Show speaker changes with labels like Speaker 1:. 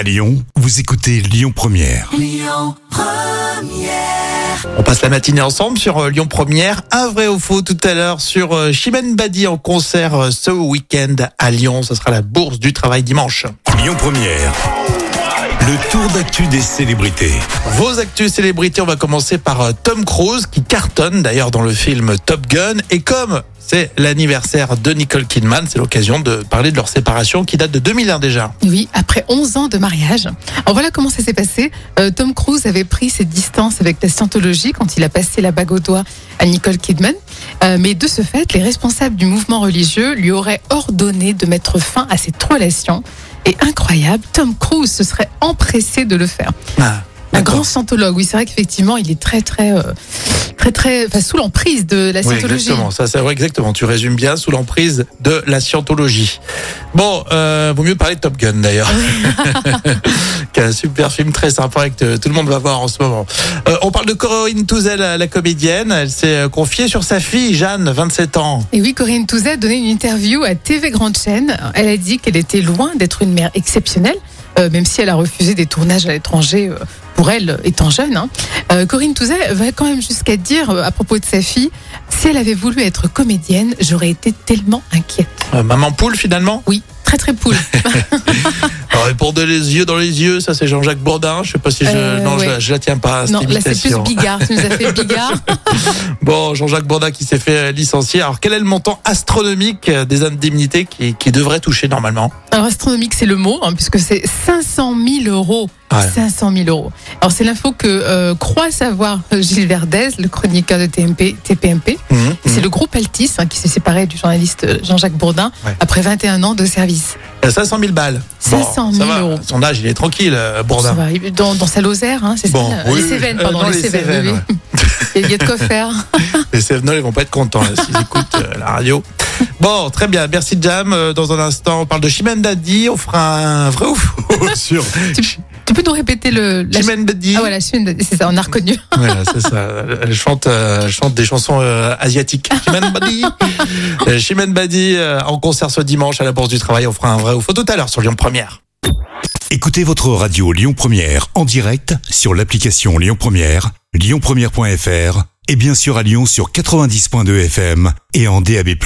Speaker 1: À Lyon, vous écoutez Lyon Première.
Speaker 2: On passe la matinée ensemble sur euh, Lyon Première. Un vrai ou faux tout à l'heure sur euh, Chimène Badi en concert euh, ce week-end à Lyon. Ce sera la bourse du travail dimanche.
Speaker 1: Lyon Première. Tour d'actu des célébrités.
Speaker 2: Vos actus célébrités, on va commencer par euh, Tom Cruise qui cartonne d'ailleurs dans le film Top Gun. Et comme c'est l'anniversaire de Nicole Kidman, c'est l'occasion de parler de leur séparation qui date de 2001 déjà.
Speaker 3: Oui, après 11 ans de mariage. Alors voilà comment ça s'est passé. Euh, Tom Cruise avait pris ses distances avec la scientologie quand il a passé la bague au doigt à Nicole Kidman. Euh, mais de ce fait, les responsables du mouvement religieux lui auraient ordonné de mettre fin à cette relation. Incroyable, Tom Cruise se serait empressé de le faire.
Speaker 2: Ah,
Speaker 3: Un grand scientologue, oui, c'est vrai qu'effectivement, il est très, très, euh, très, très, enfin, sous l'emprise de la
Speaker 2: Oui,
Speaker 3: scientologie.
Speaker 2: exactement. Ça, c'est vrai, exactement. Tu résumes bien sous l'emprise de la scientologie. Bon, euh, vaut mieux parler de Top Gun d'ailleurs. qui est un super film très sympa et que tout le monde va voir en ce moment. Euh, on parle de Corinne Touzel, la, la comédienne. Elle s'est euh, confiée sur sa fille, Jeanne, 27 ans.
Speaker 3: Et oui, Corinne Touzet a donné une interview à TV Grande Chaîne. Elle a dit qu'elle était loin d'être une mère exceptionnelle, même si elle a refusé des tournages à l'étranger euh, pour elle, étant jeune. hein. Euh, Corinne Touzet va quand même jusqu'à dire euh, à propos de sa fille, si elle avait voulu être comédienne, j'aurais été tellement inquiète.
Speaker 2: Euh, maman poule finalement?
Speaker 3: Oui, très très poule.
Speaker 2: Alors, répondez les yeux dans les yeux, ça c'est Jean-Jacques Bourdin. Je sais pas si je,
Speaker 3: Euh,
Speaker 2: non, je,
Speaker 3: ouais.
Speaker 2: je la tiens pas. Cette
Speaker 3: non, là c'est plus. Bigard. Tu nous as fait Bigard.
Speaker 2: Bon, Jean-Jacques Bourdin qui s'est fait licencier. Alors quel est le montant astronomique des indemnités qui, qui devrait toucher normalement
Speaker 3: Alors astronomique, c'est le mot, hein, puisque c'est 500 000 euros.
Speaker 2: Ouais.
Speaker 3: 500 000 euros. Alors c'est l'info que euh, croit savoir Gilles Verdez, le chroniqueur de TMP, TPMP.
Speaker 2: Mhm,
Speaker 3: C'est
Speaker 2: mhm.
Speaker 3: le groupe Altis hein, qui s'est séparé du journaliste euh, Jean-Jacques Bourdin
Speaker 2: Ouais.
Speaker 3: après 21 ans de service.
Speaker 2: Euh, 500 000 balles.
Speaker 3: 500
Speaker 2: ça
Speaker 3: 000
Speaker 2: va.
Speaker 3: euros.
Speaker 2: Son âge, il est tranquille, euh, Bourdin.
Speaker 3: Ça va, il- dans, dans sa Lozère, hein, c'est
Speaker 2: Bon,
Speaker 3: ça
Speaker 2: oui,
Speaker 3: Les. Cévennes,
Speaker 2: Euh,
Speaker 3: pardon,
Speaker 2: non,
Speaker 3: les
Speaker 2: les
Speaker 3: Cévennes.
Speaker 2: Cévennes,
Speaker 3: oui. Il y a de quoi faire.
Speaker 2: Les Cévenol, ils vont pas être contents s'ils écoutent euh, la radio. Bon, très bien. Merci Jam. Euh, Dans un instant, on parle de Chimène Dadi. On fera un vrai ou faux sur
Speaker 3: tu, peux nous répéter le. la-
Speaker 2: Chimène Dadi.
Speaker 3: Ah voilà, Chimène, c'est ça, on a reconnu.
Speaker 2: Voilà, c'est ça. Elle chante, euh, elle chante des chansons euh, asiatiques. Chimène Badi. Chimène Badi euh, en concert ce dimanche à la Bourse du Travail. On fera un vrai ou faux tout à l'heure sur Lyon Première.
Speaker 1: Écoutez votre radio Lyon Première en direct sur l'application Lyon Première, lyonpremière.fr et bien sûr à Lyon sur 90.2 FM et en DAB+.